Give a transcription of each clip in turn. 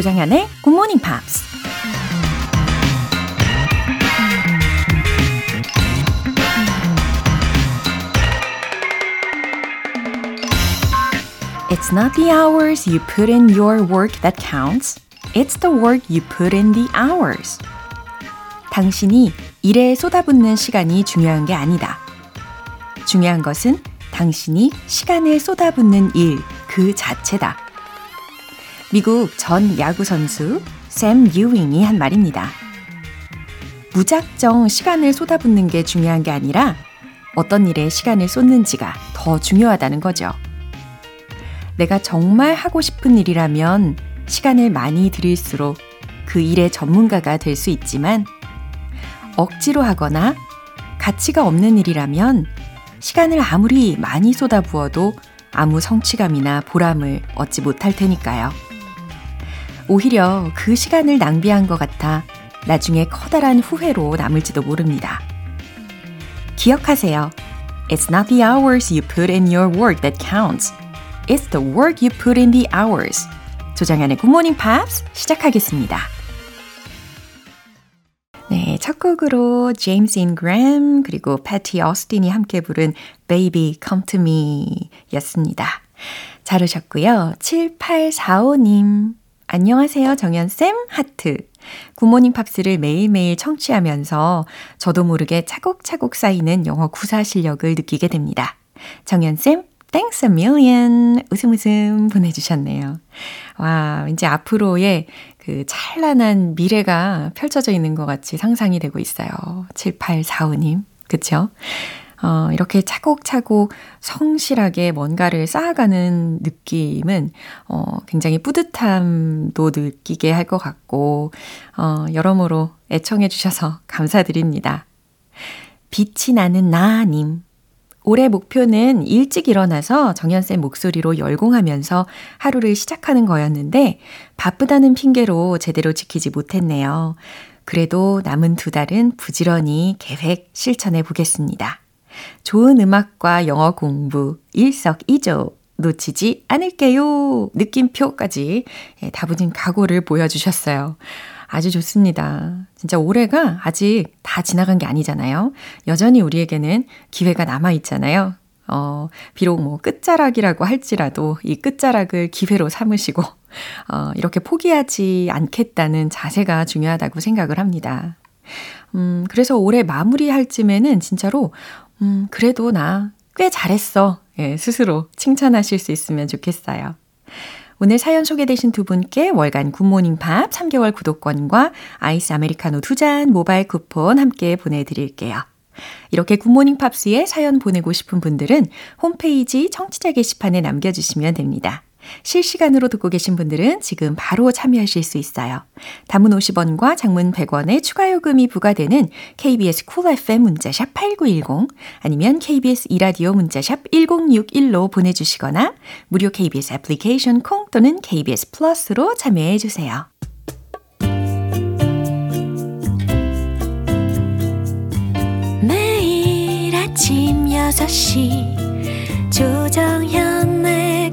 조장현의 Morning Pops. It's not the hours you put in your work that counts. It's the work you put in the hours. 당신이 일에 쏟아붓는 시간이 중요한 게 아니다. 중요한 것은 당신이 시간을 쏟아붓는 일 그 자체다. 미국 전 야구 선수 샘 유잉이 한 말입니다. 무작정 시간을 쏟아붓는 게 중요한 게 아니라 어떤 일에 시간을 쏟는지가 더 중요하다는 거죠. 내가 정말 하고 싶은 일이라면 시간을 많이 들일수록 그 일의 전문가가 될 수 있지만 억지로 하거나 가치가 없는 일이라면 시간을 아무리 많이 쏟아부어도 아무 성취감이나 보람을 얻지 못할 테니까요. 오히려 그 시간을 낭비한 것 같아 나중에 커다란 후회로 남을지도 모릅니다. 기억하세요. It's not the hours you put in your work that counts. It's the work you put in the hours. 조장현의 Good Morning Pops 시작하겠습니다. 네, 첫 곡으로 제임스 인그램 그리고 패티 어스틴이 함께 부른 Baby Come to Me 였습니다. 잘 오셨고요. 7845님 안녕하세요 정연쌤 하트 굿모닝 팝스를 매일매일 청취하면서 저도 모르게 차곡차곡 쌓이는 영어 구사 실력을 느끼게 됩니다. 정연쌤 Thanks a million. 웃음 웃음 보내주셨네요. 와, 왠지 앞으로의 그 찬란한 미래가 펼쳐져 있는 것 같이 상상이 되고 있어요. 7845님. 그쵸? 어, 이렇게 차곡차곡 성실하게 뭔가를 쌓아가는 느낌은, 어, 굉장히 뿌듯함도 느끼게 할 것 같고, 어, 여러모로 애청해주셔서 감사드립니다. 빛이 나는 나님. 올해 목표는 일찍 일어나서 정연쌤 목소리로 열공하면서 하루를 시작하는 거였는데 바쁘다는 핑계로 제대로 지키지 못했네요. 그래도 남은 두 달은 부지런히 계획 실천해 보겠습니다. 좋은 음악과 영어 공부 일석이조 놓치지 않을게요. 느낌표까지 예, 다부진 각오를 보여주셨어요. 아주 좋습니다. 진짜 올해가 아직 다 지나간 게 아니잖아요. 여전히 우리에게는 기회가 남아 있잖아요. 어, 비록 뭐 끝자락이라고 할지라도 이 끝자락을 기회로 삼으시고, 어, 이렇게 포기하지 않겠다는 자세가 중요하다고 생각을 합니다. 음, 그래서 올해 마무리할 쯤에는 진짜로, 음, 그래도 나 꽤 잘했어. 예, 스스로 칭찬하실 수 있으면 좋겠어요. 오늘 사연 소개되신 두 분께 월간 굿모닝 팝 3개월 구독권과 아이스 아메리카노 두 잔 모바일 쿠폰 함께 보내드릴게요. 이렇게 굿모닝 팝스에 사연 보내고 싶은 분들은 홈페이지 청취자 게시판에 남겨주시면 됩니다. 실시간으로 듣고 계신 분들은 지금 바로 참여하실 수 있어요. 단문 50원과 장문 100원의 추가 요금이 부과되는 KBS cool FM 문자샵 8910 아니면 KBS 이라디오 문자샵 1061로 보내주시거나 무료 KBS 애플리케이션 콩 또는 KBS 플러스로 참여해 주세요. 매일 아침 6시 조정현의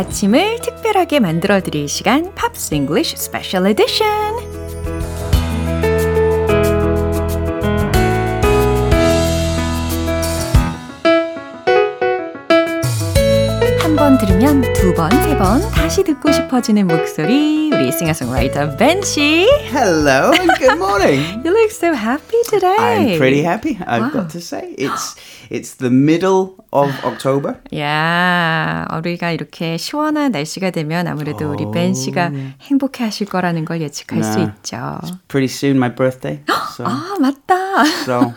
아침을 특별하게 만들어 드릴 시간 팝스 잉글리쉬 스페셜 에디션. 번, 세 번 다시 듣고 싶어지는 목소리 우리 싱어송라이터 벤 씨. Hello and good morning. You look so happy today. I'm pretty happy. I've Wow. got to say, it's it's the middle of October. 야, 우리가 이렇게 시원한 날씨가 되면 아무래도 우리 벤 씨가 행복해 하실 거라는 걸 예측할 수 네. 있죠. Pretty soon my birthday, so 아, 맞다. so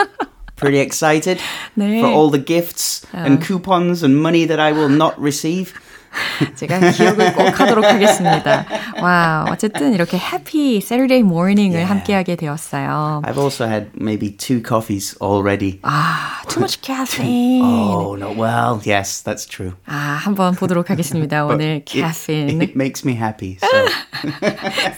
pretty excited 네. for all the gifts and coupons and money that I will not receive. 제가 기억을 꼭 하도록 하겠습니다. 와, 어쨌든 이렇게 happy Saturday morning을 Yeah. 함께하게 되었어요. I've also had maybe two coffees already. 아, too much caffeine. Oh no! Well, yes, that's true. 아, 한번 보도록 하겠습니다. 오늘 it- caffeine. It, makes me happy. So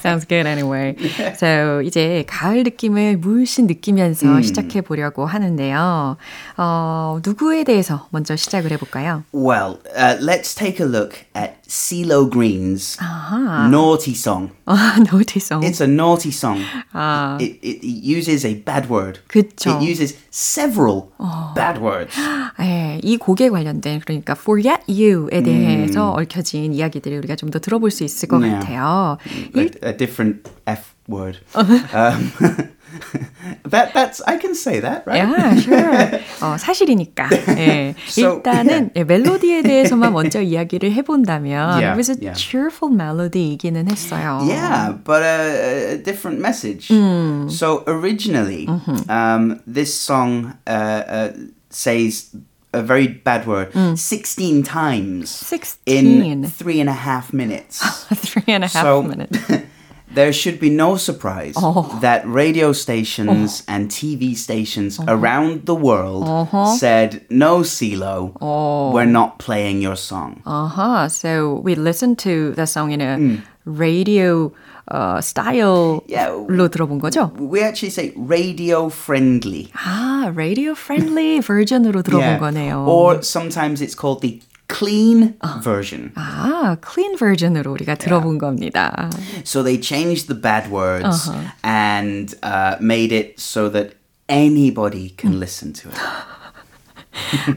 Sounds good anyway. So 이제 가을 느낌을 물씬 느끼면서 시작해 보려고 하는데요. 어, 누구에 대해서 먼저 시작을 해볼까요? well, uh, let's take a look at CeeLo Green's naughty song. 아, 노티송. It's a naughty song. 아, It, it, it uses a bad word. 그쵸. It uses several bad words. 예, 이 곡에 관련된 그러니까 Forget You에 대해서 얽혀진 이야기들을 우리가 좀 더 들어볼 수 있을 것 Yeah. 같아요. 일, a, a different F word. um, that that's I can say that, right? Yeah, sure. 어, 사실이니까. 예. So, 일단은 예, 멜로디에 대해서만 먼저 이야기를 해본다면 Yeah, it was a yeah. cheerful melody이기는 했어요. Yeah, but a, a different message. So originally, um, this song uh, uh, says a very bad word 16 times 16. in three and a half minutes. Three and a half so minutes. there should be no surprise Oh. that radio stations and TV stations around the world said, "No, CeeLo, we're not playing your song." Uh-huh. So we listened to the song in a radio uh, style로 Yeah. 들어본 거죠? We actually say radio friendly. 아, radio friendly 버전으로 들어본 거네요. Or sometimes it's called the clean version. 아, clean version으로 우리가 들어본 겁니다. So they changed the bad words and uh, made it so that anybody can listen to it.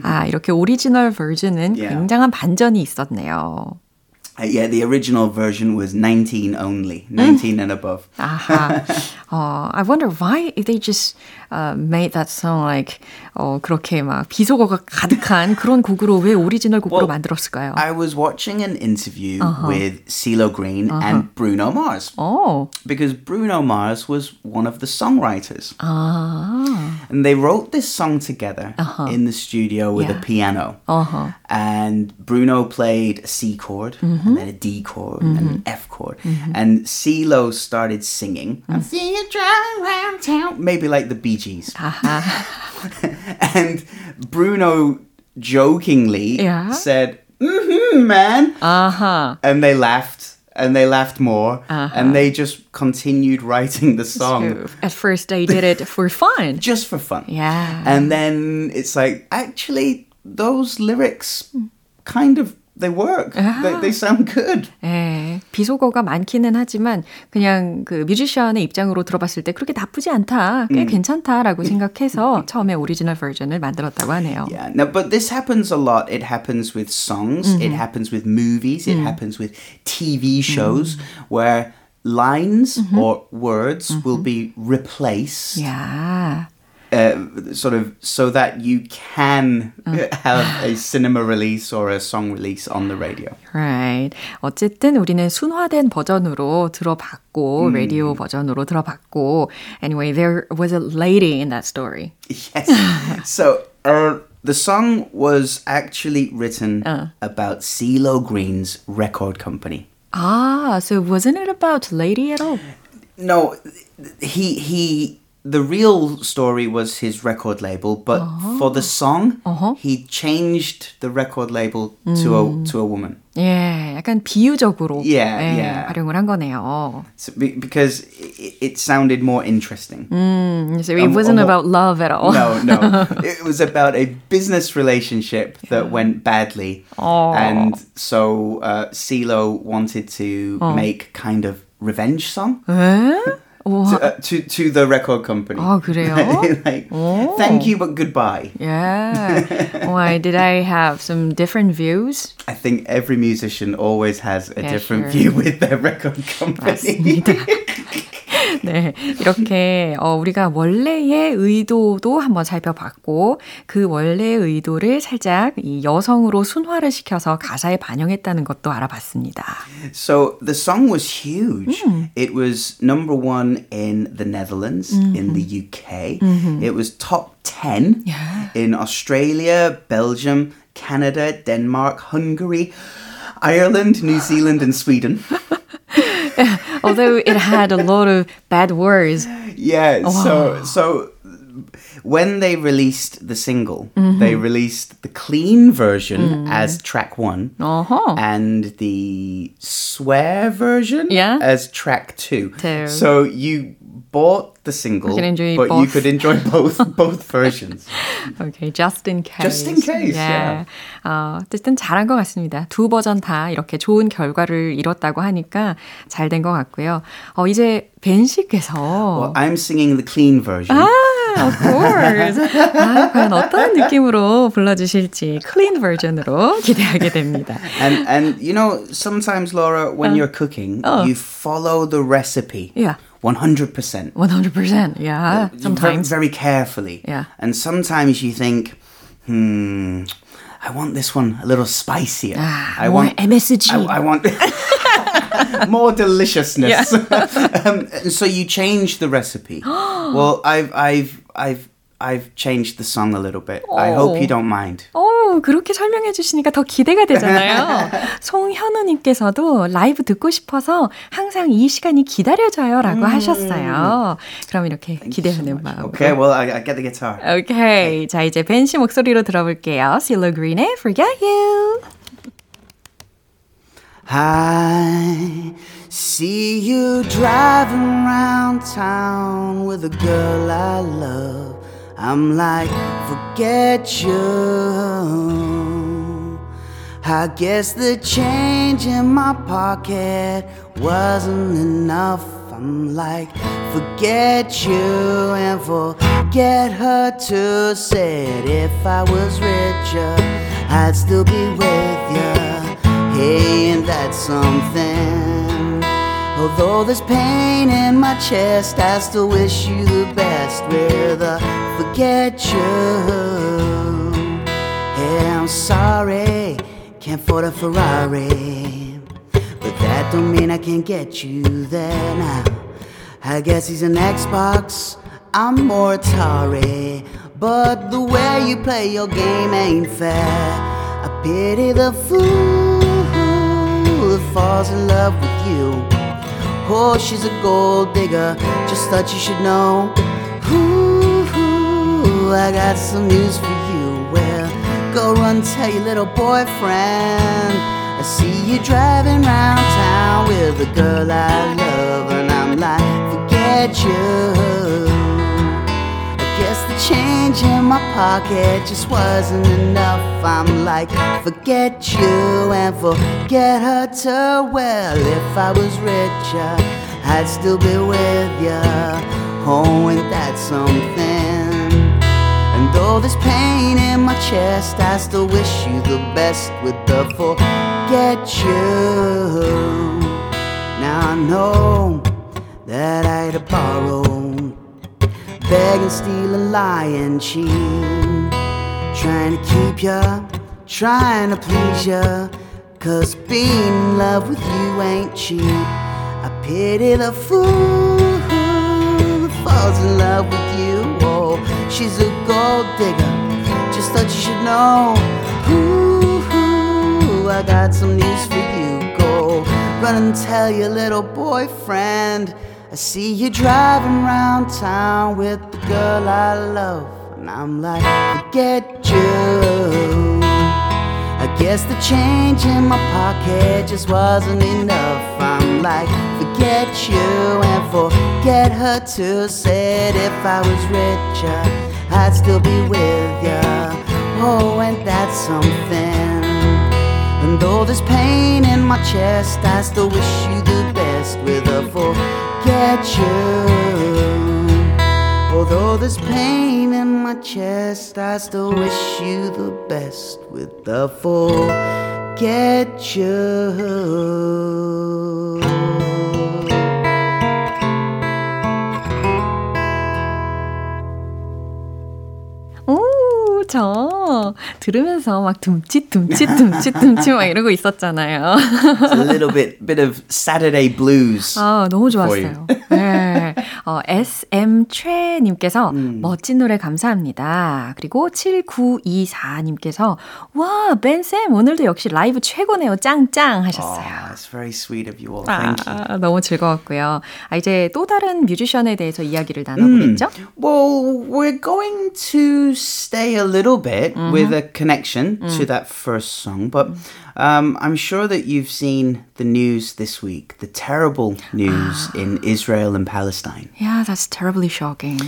아, 이렇게 오리지널 버전은 Yeah. 굉장한 반전이 있었네요. Uh, yeah, the original version was 19 only, 19 and above. 아하. 어, I wonder why they just uh, made that song like 어, 그렇게 막 비속어가 가득한 그런 곡으로 왜 오리지널 곡으로 Well, 만들었을까요? I was watching an interview with CeeLo Green and Bruno Mars 어. because Bruno Mars was one of the songwriters. 아. And they wrote this song together in the studio with Yeah. a piano. 어허. and Bruno played a C chord mm-hmm. and then a D chord mm-hmm. and an F chord. Mm-hmm. And CeeLo started singing. Mm-hmm. I'm seeing driving around town. Maybe like the Bee Gees. Uh-huh. and Bruno jokingly yeah. said, mm-hmm, man. Uh-huh. And they laughed and they laughed more uh-huh. and they just continued writing the song at first they did it for fun just for fun yeah and then it's like actually those lyrics kind of they work. They, they sound good. 예, 비속어가 많기는 하지만 그냥 그 뮤지션의 입장으로 들어봤을 때 그렇게 나쁘지 않다, 꽤 괜찮다라고 생각해서 처음에 오리지널 버전을 만들었다고 하네요. Yeah. Now, but this happens a lot. It happens with songs. It happens with movies. It happens with TV shows where lines or words will be replaced, 야, uh, sort of, so that you can have a cinema release or a song release on the radio. right. 어쨌든 우리는 순화된 버전으로 들어봤고, 라디오 버전으로 들어봤고, anyway, there was a lady in that story. Yes. so uh, the song was actually written about CeeLo Green's record company. Ah, so wasn't it about lady at all? No, he he. The real story was his record label, but for the song, he changed the record label to a to a woman. 예, 약간 비유적으로 Yeah, 예, yeah. 활용을 한 거네요. So, be- because it, it sounded more interesting. So it wasn't um, about love at all. No, no. it was about a business relationship that went badly. And so uh, CeeLo wanted to make kind of revenge song 에? 와, to, uh, to, to the record company. 아, 그래요? like, thank you, but goodbye. Yeah. Why did I have some different views? I think every musician always has a Yeah, different sure. view with their record company. 네, 이렇게 어, 우리가 원래의 의도도 한번 살펴봤고 그 원래의 의도를 살짝 이 여성으로 순화를 시켜서 가사에 반영했다는 것도 알아봤습니다. So the song was huge. It was number one in the Netherlands, in the UK. It was top 10 Yeah. in Australia, Belgium, Canada, Denmark, Hungary. Ireland, New Zealand, and Sweden. Although it had a lot of bad words. Yeah, so oh. so when they released the single, Mm-hmm. they released the clean version Mm. as track one. 어허. And the swear version Yeah. as track two. Two. So you bought the single, can enjoy but you both. could enjoy both both versions. Okay, just in case. Just in case, yeah. 어, 어쨌든 잘한 것 같습니다. 두 버전 다 이렇게 좋은 결과를 이뤘다고 하니까 잘 된 것 같고요. 어, 이제 벤 씨께서 Well, I'm singing the clean version. 아, of course. 아, 과연 어떤 느낌으로 불러주실지 클린 버전으로 기대하게 됩니다. And and you know sometimes Laura, when you're cooking, oh. you follow the recipe. Yeah. 100%. 100%. Yeah, sometimes. Very, very carefully. Yeah. And sometimes you think, hmm, I want this one a little spicier. Ah, I more want MSG. I, I want more deliciousness. um, and so you change the recipe. well, I've I've I've I've changed the song a little bit. I hope Oh. you don't mind. 오, 그렇게 설명해 주시니까 더 기대가 되잖아요. 송현우 님께서도 라이브 듣고 싶어서 항상 이 시간이 기다려져요 라고 하셨어요. 그럼 이렇게 기대하는 마음으로. Okay, well I, I get the guitar. 오케이. 자, 이제 벤 씨 목소리로 들어볼게요. 실로 그린의 Forget You. I see you driving around town with a girl I love. I'm like, forget you. I guess the change in my pocket wasn't enough. I'm like, forget you and forget her too. Said if I was richer, I'd still be with you. Hey, and that's something. Although there's pain in my chest, I still wish you the best with a forget you. Hey, I'm sorry, can't afford a Ferrari. But that don't mean I can't get you there now. I guess he's an Xbox, I'm more Atari. But the way you play your game ain't fair. I pity the fool that falls in love with you. Oh, she's a gold digger, just thought you should know. Ooh, I got some news for you. Well, go run tell your little boyfriend. I see you driving round town with a girl I love, pocket just wasn't enough. I'm like, forget you and forget her too. Well, if I was richer, I'd still be with you. Oh, ain't that something? And though there's pain in my chest, I still wish you the best with the forget you. Now I know that I'd beg and steal and lie and cheat, trying to keep ya, trying to please ya. Cause being in love with you ain't cheap. I pity the fool that falls in love with you. Oh, she's a gold digger. Just thought you should know. Ooh, I got some news for you. Go run and tell your little boyfriend. I see you driving around town with the girl I love. And I'm like, forget you. I guess the change in my pocket just wasn't enough. I'm like, forget you and forget her too. Said if I was richer, uh, I'd still be with ya. Oh, ain't that something? And though there's pain in my chest, I still wish you the best with a you. Although there's pain in my chest, I still wish you the best with a you. 오, 저 들으면서 막 둠칫 둠칫 둠칫 둠칫 막 이러고 있었잖아요. It's a little bit bit of Saturday blues. 아, 너무. 좋았어요. 네. 어, SM 최님께서 음. 멋진 노래 감사합니다. 그리고 7924님께서 와, 벤쌤 오늘도 역시 라이브 최고네요. 짱짱 하셨어요. Oh, that's very sweet of you all. Thank 아, you. 너무 즐거웠고요. 아, 이제 또 다른 뮤지션에 대해서 이야기를 나눠보겠죠? Mm. Well, we're going to stay a little bit mm-hmm. with a connection mm. to that first song, but um, I'm sure that you've seen the news this week, the terrible news in Israel and Palestine. Yeah, that's terribly shocking.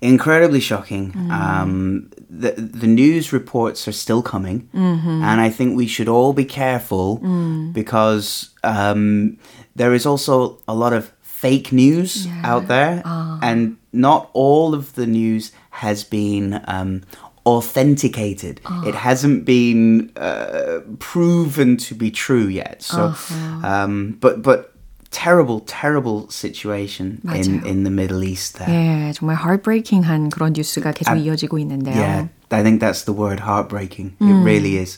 Incredibly shocking. Mm. Um, the the news reports are still coming, mm-hmm. and I think we should all be careful mm. because um, there is also a lot of fake news yeah. out there, oh. and not all of the news has been um, authenticated. Oh. It hasn't been uh, proven to be true yet. So, uh-huh. um, but but terrible, terrible situation in in the Middle East. There. 예, 정말 heartbreaking한 그런 뉴스가 계속 I, 이어지고 있는데요. Yeah, I think that's the word, heartbreaking. Mm. It really is.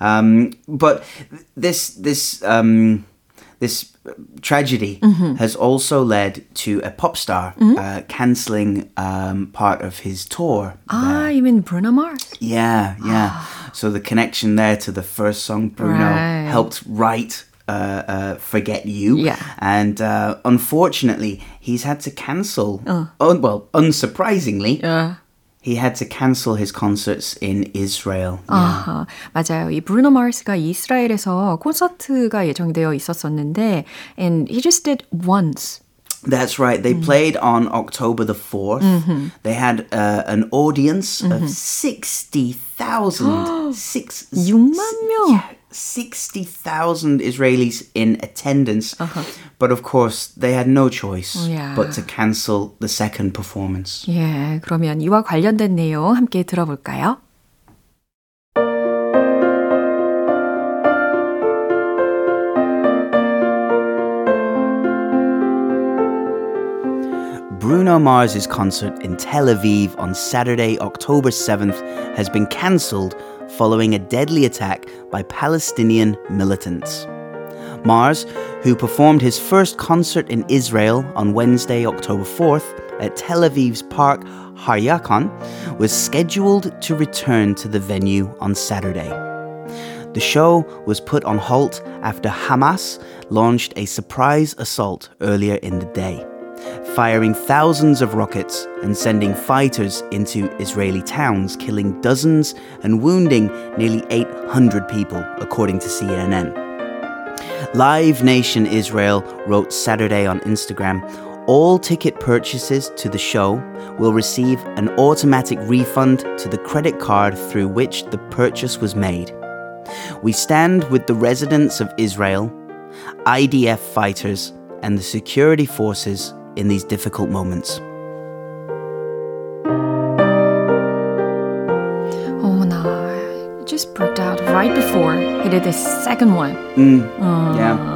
Um, but this this. Um, this tragedy mm-hmm. has also led to a pop star mm-hmm. uh, cancelling um, part of his tour. Ah, there. you mean Bruno Mars? Yeah, yeah. so the connection there to the first song Bruno right. helped write uh, uh, Forget You. Yeah. And uh, unfortunately, he's had to cancel, uh. un- well, unsurprisingly, he had to cancel his concerts in Israel. 아하, 맞아요. 이 브루노 마스가 이스라엘에서 콘서트가 예정되어 있었었는데 and he just did once. That's right. They mm. played on October the 4th. Mm-hmm. They had uh, an audience mm-hmm. of 60,000. Six, 6만 명. Yeah, 60,000 Israelis in attendance. Uh-huh. But of course, they had no choice yeah. but to cancel the second performance. 예, 그러면 이와 관련된 내용 함께 들어볼까요? Bruno Mars's concert in Tel Aviv on Saturday, October 7th has been cancelled following a deadly attack by Palestinian militants. Mars, who performed his first concert in Israel on Wednesday, October 4th at Tel Aviv's park Har Yarkon, was scheduled to return to the venue on Saturday. The show was put on halt after Hamas launched a surprise assault earlier in the day firing thousands of rockets and sending fighters into Israeli towns, killing dozens and wounding nearly 800 people, according to CNN. Live Nation Israel wrote Saturday on Instagram all ticket purchases to the show will receive an automatic refund to the credit card through which the purchase was made. We stand with the residents of Israel, IDF fighters, and the security forces in these difficult moments. Oh no, it just broke out right before he did the second one. Mm, uh. Yeah.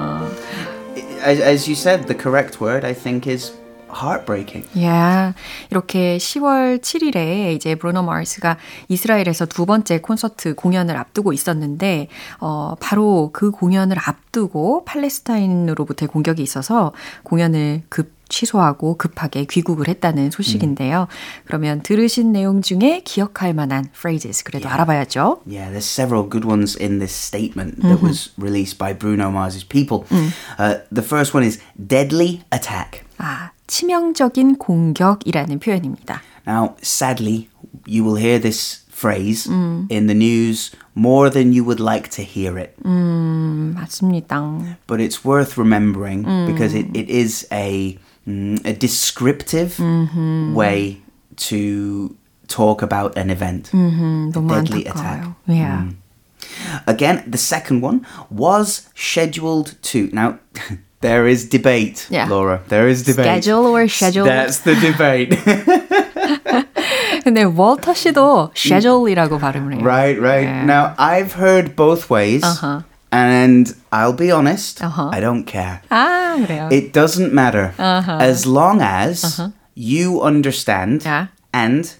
As, as you said, the correct word I think is heartbreaking. Yeah. 이렇게 10월 7일에 이제 브루노 마스가 이스라엘에서 두 번째 콘서트 공연을 앞두고 있었는데 어 바로 그 공연을 앞두고 팔레스타인으로부터의 공격이 있어서 공연을 급 취소하고 급하게 귀국을 했다는 소식인데요. 음. 그러면 들으신 내용 중에 기억할 만한 phrases 그래도 yeah. 알아봐야죠. Yeah, there's several good ones in this statement that mm-hmm. was released by Bruno Mars's people. 음. Uh, the first one is deadly attack. 아, 치명적인 공격이라는 표현입니다. Now, sadly, you will hear this phrase 음. in the news more than you would like to hear it. 음, 맞습니다. But it's worth remembering 음. because it, it is a mm, a descriptive mm-hmm. way to talk about an event. Mm-hmm. A deadly attack. Yeah. Mm. Again, the second one was scheduled to. Now, there is debate, yeah. Laura. There is debate. Schedule or schedule? That's the debate. 근데 월터 씨도 schedule이라고 발음을 해요. Right, right. Yeah. Now, I've heard both ways. Uh-huh. And I'll be honest, uh-huh. I don't care. Ah, 그래요. It doesn't matter. Uh-huh. As long as uh-huh. you understand yeah. and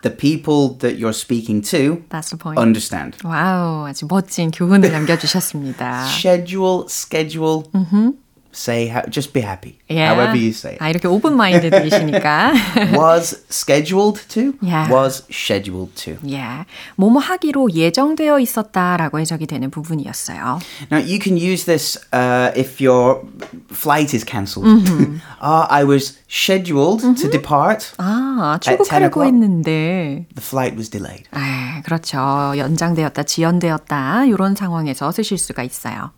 the people that you're speaking to That's the point. understand. 와우, 아주 멋진 교훈을 남겨주셨습니다. Schedule, schedule, mm-hmm. Say how, just be happy. Yeah. However you say it. 아, 이렇게 오픈 마인드이시니까. was scheduled to, Yeah. was scheduled to. 예. 뭐뭐 하기로 예정되어 있었다라고 해석이 되는 부분이었어요. Now you can use this uh, if your flight is cancelled. Mm-hmm. uh, I was scheduled to depart. 아, 10 출국하려고? 했는데. The flight was delayed. 아, 그렇죠. 연장되었다, 지연되었다. 이런 상황에서 쓰실 수가 있어요.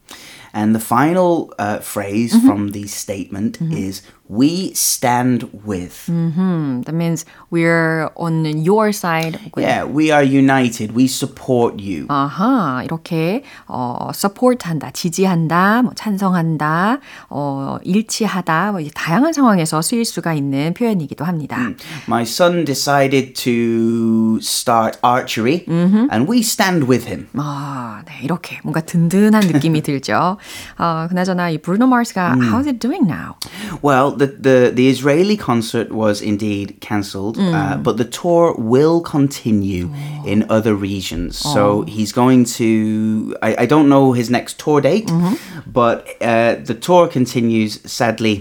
And the final uh, phrase Mm-hmm. from the statement is "We stand with." 음, that means we're on your side. 혹은 Yeah, we are united. We support you. 아하, 이렇게 어, support한다, 지지한다, 뭐 찬성한다, 어, 일치하다, 뭐 이제 다양한 상황에서 쓰일 수가 있는 표현이기도 합니다. My son decided to start archery, Mm-hmm. and we stand with him. 아, 네, 이렇게 뭔가 든든한 느낌이 들죠. 어, 그나저나 이 브루노 마스가 how's it doing now? Well, the, the, the Israeli concert was indeed cancelled, uh, Mm. but the tour will continue Oh. in other regions. So he's going to, I, I don't know his next tour date, Mm-hmm. but uh, the tour continues, sadly,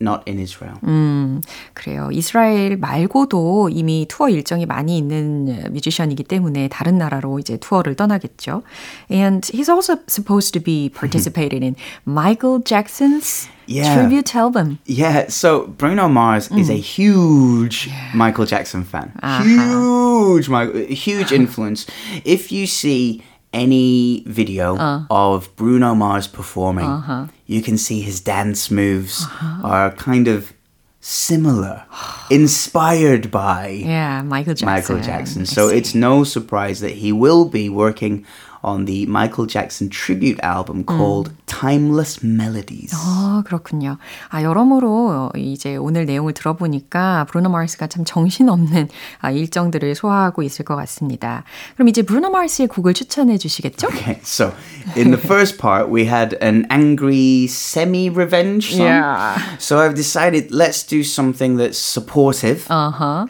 not in Israel. 음, 그래요. 이스라엘 말고도 이미 투어 일정이 많이 있는 뮤지션이기 때문에 다른 나라로 이제 투어를 떠나겠죠. And he's also supposed to be participating in Michael Jackson's Yeah. tribute album. Yeah, so Bruno Mars is Mm. a huge Michael Jackson fan. Uh-huh. Huge, Michael, huge influence. If you see any video Uh. of Bruno Mars performing, Uh-huh. you can see his dance moves are kind of similar, inspired by Yeah, Michael Jackson. Michael Jackson. So it's no surprise that he will be working on the Michael Jackson tribute album called Timeless Melodies. 아, 그렇군요. 아, 여러모로 이제 오늘 내용을 들어보니까 브루노 마스가 참 정신없는 아, 일정들을 소화하고 있을 것 같습니다. 그럼 이제 브루노 마스의 곡을 추천해 주시겠죠? Okay, so in the first part, we had an angry semi revenge song. Yeah. So I've decided let's do something that's supportive, 어허.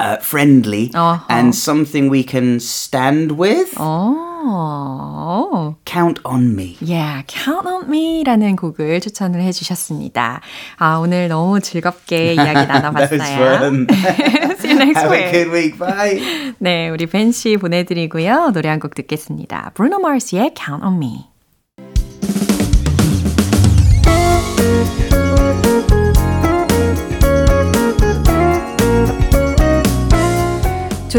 Uh, friendly, Uh-huh. and something we can stand with. 어. Count on me. Yeah, Count on Me라는 곡을 추천을 해주셨습니다. 아, 오늘 너무 즐겁게 이야기 나눠봤어요. See you next Have a week. good week. Bye. 네, 우리 벤씨 보내드리고요. 노래 한 곡 듣겠습니다. Bruno Mars의 Count on Me.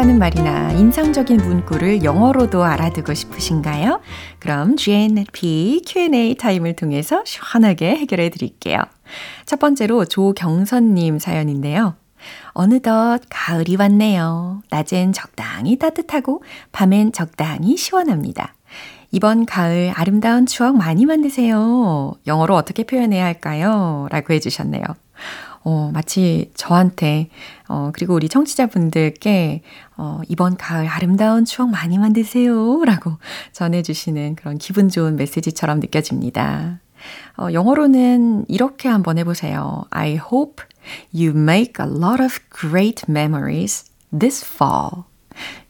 평소에 자주 하는 말이나 인상적인 문구를 영어로도 알아두고 싶으신가요? 그럼 GMP Q&A 타임을 통해서 시원하게 해결해 드릴게요. 첫 번째로 조경선님 사연인데요. 어느덧 가을이 왔네요. 낮엔 적당히 따뜻하고 밤엔 적당히 시원합니다. 이번 가을 아름다운 추억 많이 만드세요. 영어로 어떻게 표현해야 할까요? 라고 해주셨네요. 어, 마치 저한테, 어, 그리고 우리 청취자분들께, 어, 이번 가을 아름다운 추억 많이 만드세요. 라고 전해주시는 그런 기분 좋은 메시지처럼 느껴집니다. 어, 영어로는 이렇게 한번 해보세요. I hope you make a lot of great memories this fall.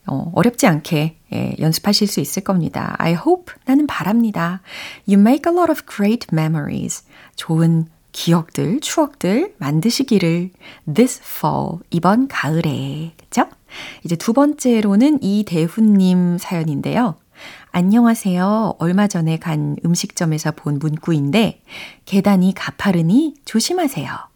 어, 어렵지 않게 예, 연습하실 수 있을 겁니다. I hope 나는 바랍니다. You make a lot of great memories. 좋은 기억들, 추억들 만드시기를 this fall 이번 가을에 그죠? 이제 두 번째로는 이대훈님 사연인데요. 안녕하세요. 얼마 전에 간 음식점에서 본 문구인데 계단이 가파르니 조심하세요.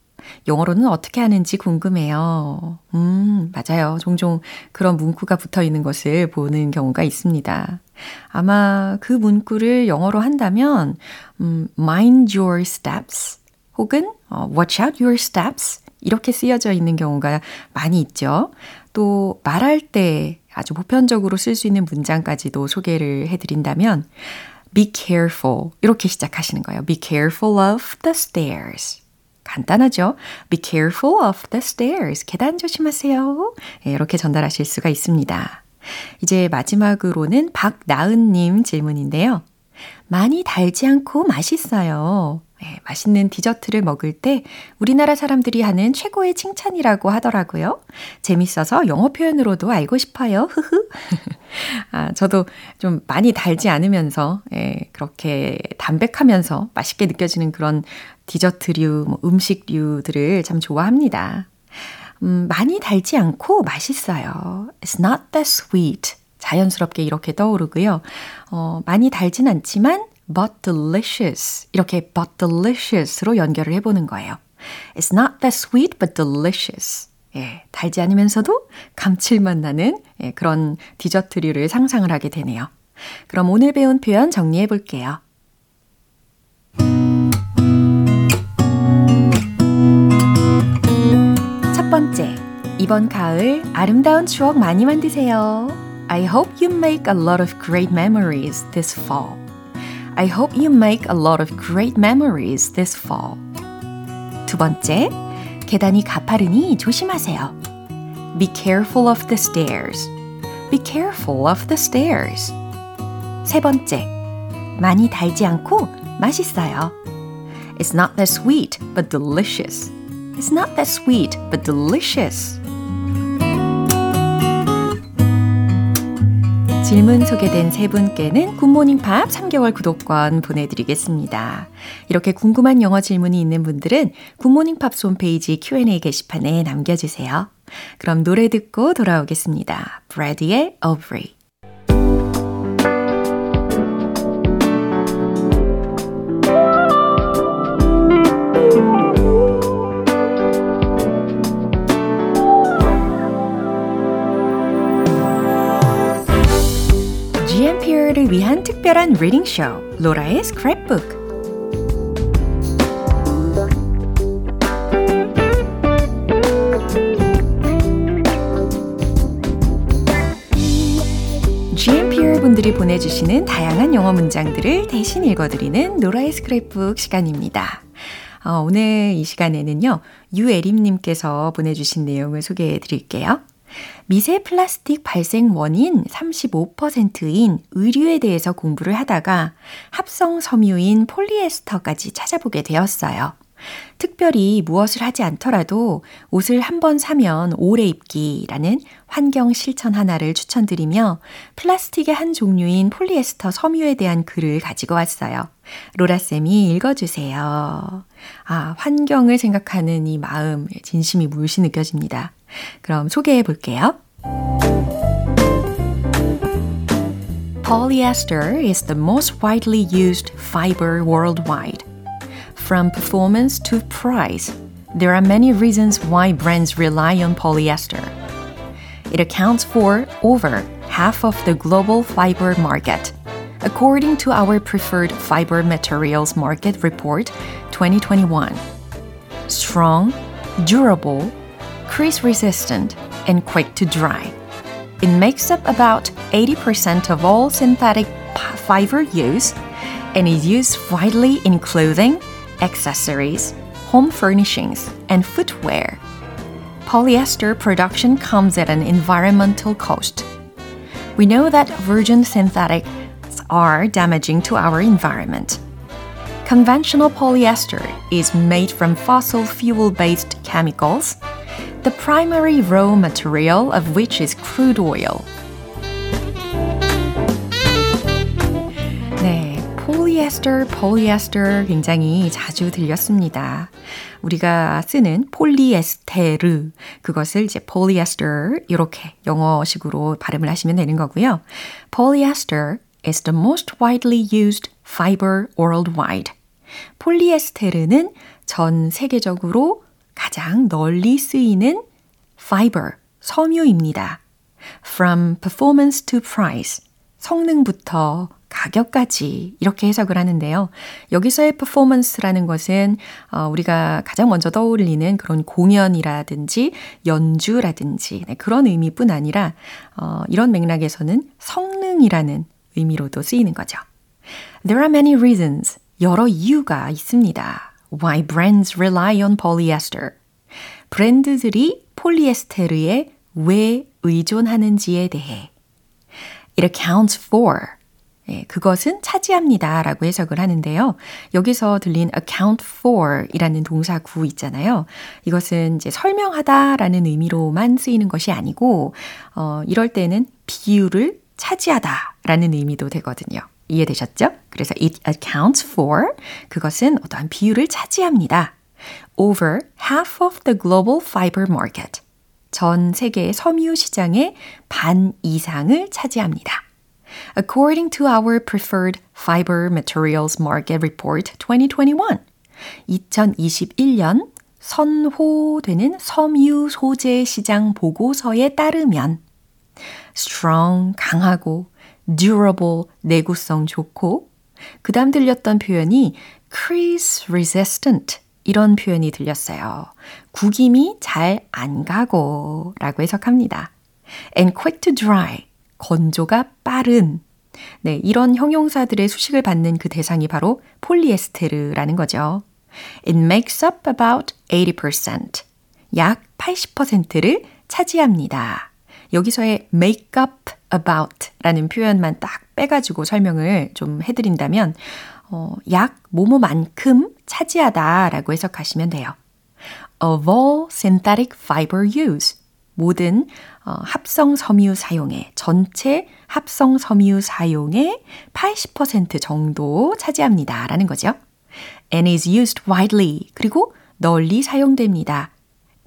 영어로는 어떻게 하는지 궁금해요. 음, 맞아요. 종종 그런 문구가 붙어 있는 것을 보는 경우가 있습니다. 아마 그 문구를 영어로 한다면, 음, mind your steps 혹은 어, watch out your steps 이렇게 쓰여져 있는 경우가 많이 있죠. 또 말할 때 아주 보편적으로 쓸 수 있는 문장까지도 소개를 해드린다면 be careful 이렇게 시작하시는 거예요. be careful of the stairs. 간단하죠? Be careful of the stairs. 계단 조심하세요. 네, 이렇게 전달하실 수가 있습니다. 이제 마지막으로는 박나은님 질문인데요. 많이 달지 않고 맛있어요. 네, 맛있는 디저트를 먹을 때 우리나라 사람들이 하는 최고의 칭찬이라고 하더라고요. 재밌어서 영어 표현으로도 알고 싶어요. 흐흐. 아, 저도 좀 많이 달지 않으면서 예, 그렇게 담백하면서 맛있게 느껴지는 그런 디저트류, 뭐 음식류들을 참 좋아합니다. 음, 많이 달지 않고 맛있어요. It's not that sweet. 자연스럽게 이렇게 떠오르고요. 어, 많이 달진 않지만 but delicious. 이렇게 but delicious로 연결을 해보는 거예요. It's not that sweet but delicious. 예, 달지 않으면서도 감칠맛 나는 예, 그런 디저트류를 상상을 하게 되네요. 그럼 오늘 배운 표현 정리해 볼게요. 첫 번째, 이번 가을 아름다운 추억 많이 만드세요. I hope you make a lot of great memories this fall. I hope you make a lot of great memories this fall. 두 번째, 계단이 가파르니 조심하세요. Be careful of the stairs. Be careful of the stairs. 세 번째, 많이 달지 않고 맛있어요. It's not that sweet, but delicious. It's not that sweet, but delicious. 질문 소개된 세 분께는 굿모닝 팝 3개월 구독권 보내드리겠습니다. 이렇게 궁금한 영어 질문이 있는 분들은 굿모닝 팝 홈페이지 Q&A 게시판에 남겨주세요. 그럼 노래 듣고 돌아오겠습니다. 브래디의 Aubrey. 특별한 reading 쇼 로라의 스크랩북 GMPer 분들이 보내주시는 다양한 영어 문장들을 대신 읽어드리는 로라의 스크랩북 시간입니다. 어, 오늘 이 시간에는요, 유애림님께서 보내주신 내용을 소개해 드릴게요. 미세 플라스틱 발생 원인 35%인 의류에 대해서 공부를 하다가 합성 섬유인 폴리에스터까지 찾아보게 되었어요. 특별히 무엇을 하지 않더라도 옷을 한 번 사면 오래 입기라는 환경 실천 하나를 추천드리며 플라스틱의 한 종류인 폴리에스터 섬유에 대한 글을 가지고 왔어요. 로라쌤이 읽어주세요. 아, 환경을 생각하는 이 마음, 진심이 물씬 느껴집니다. 그럼 소개해 볼게요. Polyester is the most widely used fiber worldwide. From performance to price, there are many reasons why brands rely on polyester. It accounts for over half of the global fiber market, according to our preferred fiber materials market report 2021. Strong, durable, crease resistant, and quick to dry. It makes up about 80% of all synthetic fiber use and is used widely in clothing, accessories, home furnishings, and footwear. Polyester production comes at an environmental cost. We know that virgin synthetics are damaging to our environment. Conventional polyester is made from fossil fuel based chemicals the primary raw material of which is crude oil. 네, 폴리에스터, 폴리에스터 굉장히 자주 들렸습니다. 우리가 쓰는 폴리에스테르, 그것을 이제 폴리에스터 이렇게 영어식으로 발음을 하시면 되는 거고요. Polyester is the most widely used fiber worldwide. 폴리에스테르는 전 세계적으로 가장 널리 쓰이는 fiber, 섬유입니다. From performance to price, 성능부터 가격까지 이렇게 해석을 하는데요. 여기서의 performance라는 것은 어, 우리가 가장 먼저 떠올리는 그런 공연이라든지 연주라든지 네, 그런 의미뿐 아니라 어, 이런 맥락에서는 성능이라는 의미로도 쓰이는 거죠. There are many reasons. 여러 이유가 있습니다. Why brands rely on polyester. 브랜드들이 폴리에스테르에 왜 의존하는지에 대해 It accounts for 예, 그것은 차지합니다 라고 해석을 하는데요. 여기서 들린 account for 이라는 동사 구 있잖아요. 이것은 이제 설명하다 라는 의미로만 쓰이는 것이 아니고, 어, 이럴 때는 비율을 차지하다 라는 의미도 되거든요. 이해되셨죠? 그래서 it accounts for 그것은 어떠한 비율을 차지합니다. over half of the global fiber market. 전 세계 섬유 시장의 반 이상을 차지합니다. According to our preferred fiber materials market report 2021. 2021년 선호되는 섬유 소재 시장 보고서에 따르면 strong 강하고 durable 내구성 좋고 그 다음 들렸던 표현이 crease resistant 이런 표현이 들렸어요. 구김이 잘 안 가고 라고 해석합니다. and quick to dry 건조가 빠른 네, 이런 형용사들의 수식을 받는 그 대상이 바로 폴리에스테르라는 거죠. It makes up about 80%. 약 80%를 차지합니다. 여기서의 make up about 라는 표현만 딱 빼가지고 설명을 좀 해드린다면, 어, 약 뭐뭐만큼 차지하다 라고 해석하시면 돼요. Of all synthetic fiber use. 모든 어, 합성 섬유 사용의 전체 합성 섬유 사용의 80% 정도 차지합니다. 라는 거죠. and is used widely. 그리고 널리 사용됩니다.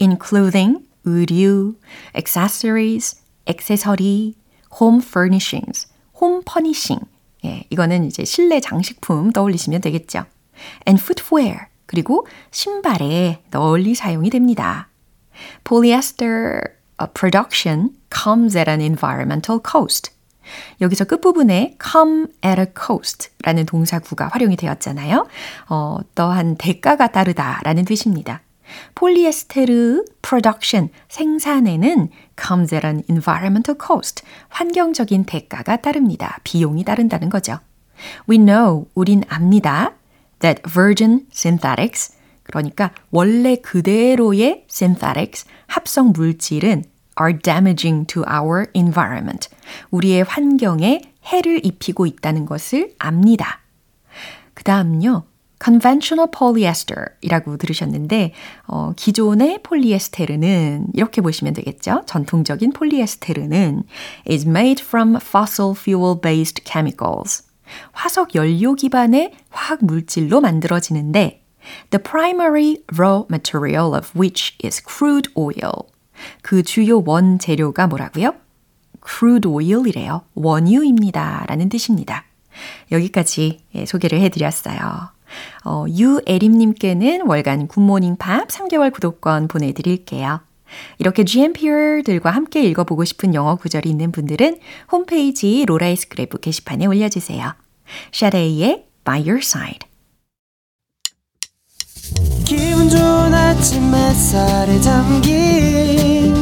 in clothing, 의류, accessories, 액세서리, home furnishings, home furnishing. 예, 이거는 이제 실내 장식품 떠올리시면 되겠죠. and footwear. 그리고 신발에 널리 사용이 됩니다. polyester production comes at an environmental cost. 여기서 끝부분에 come at a cost 라는 동사구가 활용이 되었잖아요. 어, 어떠한 대가가 따르다 라는 뜻입니다. 폴리에스테르 production 생산에는 comes at an environmental cost 환경적인 대가가 따릅니다. 비용이 따른다는 거죠. We know 우린 압니다. that virgin synthetics 그러니까 원래 그대로의 synthetics 합성 물질은 are damaging to our environment. 우리의 환경에 해를 입히고 있다는 것을 압니다. 그 다음요. Conventional polyester 이라고 들으셨는데, 어, 기존의 폴리에스테르는 이렇게 보시면 되겠죠. 전통적인 폴리에스테르는 is made from fossil fuel based chemicals. 화석 연료 기반의 화학 물질로 만들어지는데, the primary raw material of which is crude oil. 그 주요 원재료가 뭐라고요? crude oil이래요. 원유입니다. 라는 뜻입니다. 여기까지 소개를 해드렸어요. 어, 유에림님께는 월간 굿모닝 팝 3개월 구독권 보내드릴게요. 이렇게 GMPR들과 함께 읽어보고 싶은 영어 구절이 있는 분들은 홈페이지 로라의 스크랩북 게시판에 올려주세요. 샤레이의 By Your Side 기분 좋은 아침 햇살에 담긴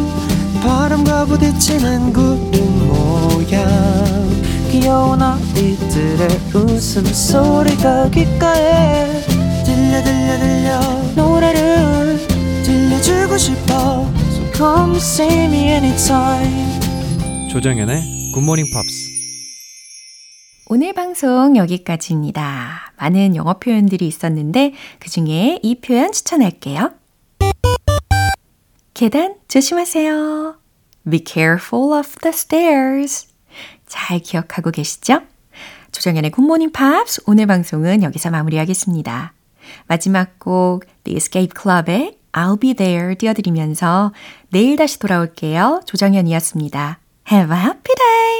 바람과 부딪히는 구름 모양 귀여운 아이들의 웃음소리가 귓가에 들려 들려 들려 노래를 들려주고 싶어 So come see me anytime 조정연의 굿모닝 팝스 오늘 방송 여기까지입니다. 많은 영어 표현들이 있었는데 그 중에 이 표현 추천할게요. 계단 조심하세요. Be careful of the stairs. 잘 기억하고 계시죠? 조정연의 굿모닝 팝스 오늘 방송은 여기서 마무리하겠습니다. 마지막 곡 The Escape Club의 I'll Be There 띄워드리면서 내일 다시 돌아올게요. 조정연이었습니다. Have a happy day!